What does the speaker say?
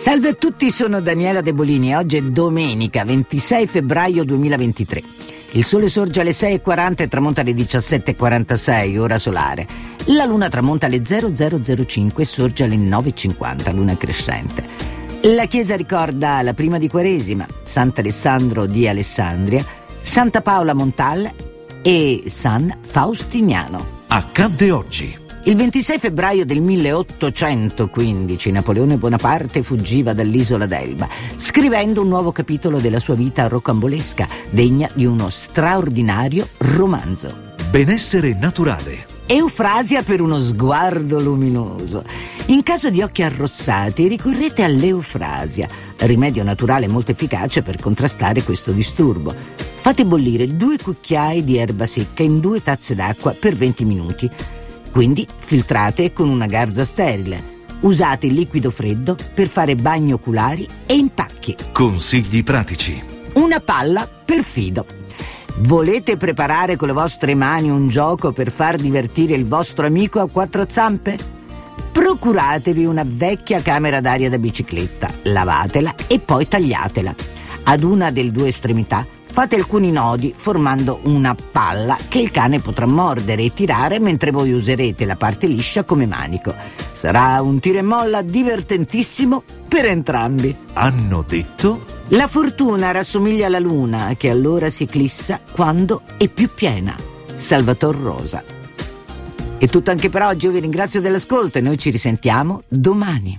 Salve a tutti, sono Daniela De Bolini e oggi è domenica 26 febbraio 2023. Il sole sorge alle 6.40 e tramonta alle 17.46, ora solare. La luna tramonta alle 0005 e sorge alle 9.50, luna crescente. La chiesa ricorda la prima di Quaresima, Sant'Alessandro di Alessandria, Santa Paola Montal e San Faustiniano. Accadde oggi. Il 26 febbraio del 1815 Napoleone Bonaparte fuggiva dall'isola d'Elba, scrivendo un nuovo capitolo della sua vita rocambolesca, degna di uno straordinario romanzo. Benessere naturale. Eufrasia per uno sguardo luminoso. In caso di occhi arrossati, ricorrete all'eufrasia, rimedio naturale molto efficace per contrastare questo disturbo. Fate bollire due cucchiai di erba secca in due tazze d'acqua per 20 minuti. Quindi filtrate con una garza sterile. Usate il liquido freddo per fare bagni oculari e impacchi. Consigli pratici. Una palla per fido. Volete preparare con le vostre mani un gioco per far divertire il vostro amico a quattro zampe? Procuratevi una vecchia camera d'aria da bicicletta, lavatela e poi tagliatela. Ad una delle due estremità fate alcuni nodi formando una palla che il cane potrà mordere e tirare mentre voi userete la parte liscia come manico. Sarà un tiro e molla divertentissimo per entrambi. Hanno detto La fortuna rassomiglia alla luna che allora si eclissa quando è più piena. Salvator Rosa. È tutto anche per oggi, io vi ringrazio dell'ascolto e noi ci risentiamo domani.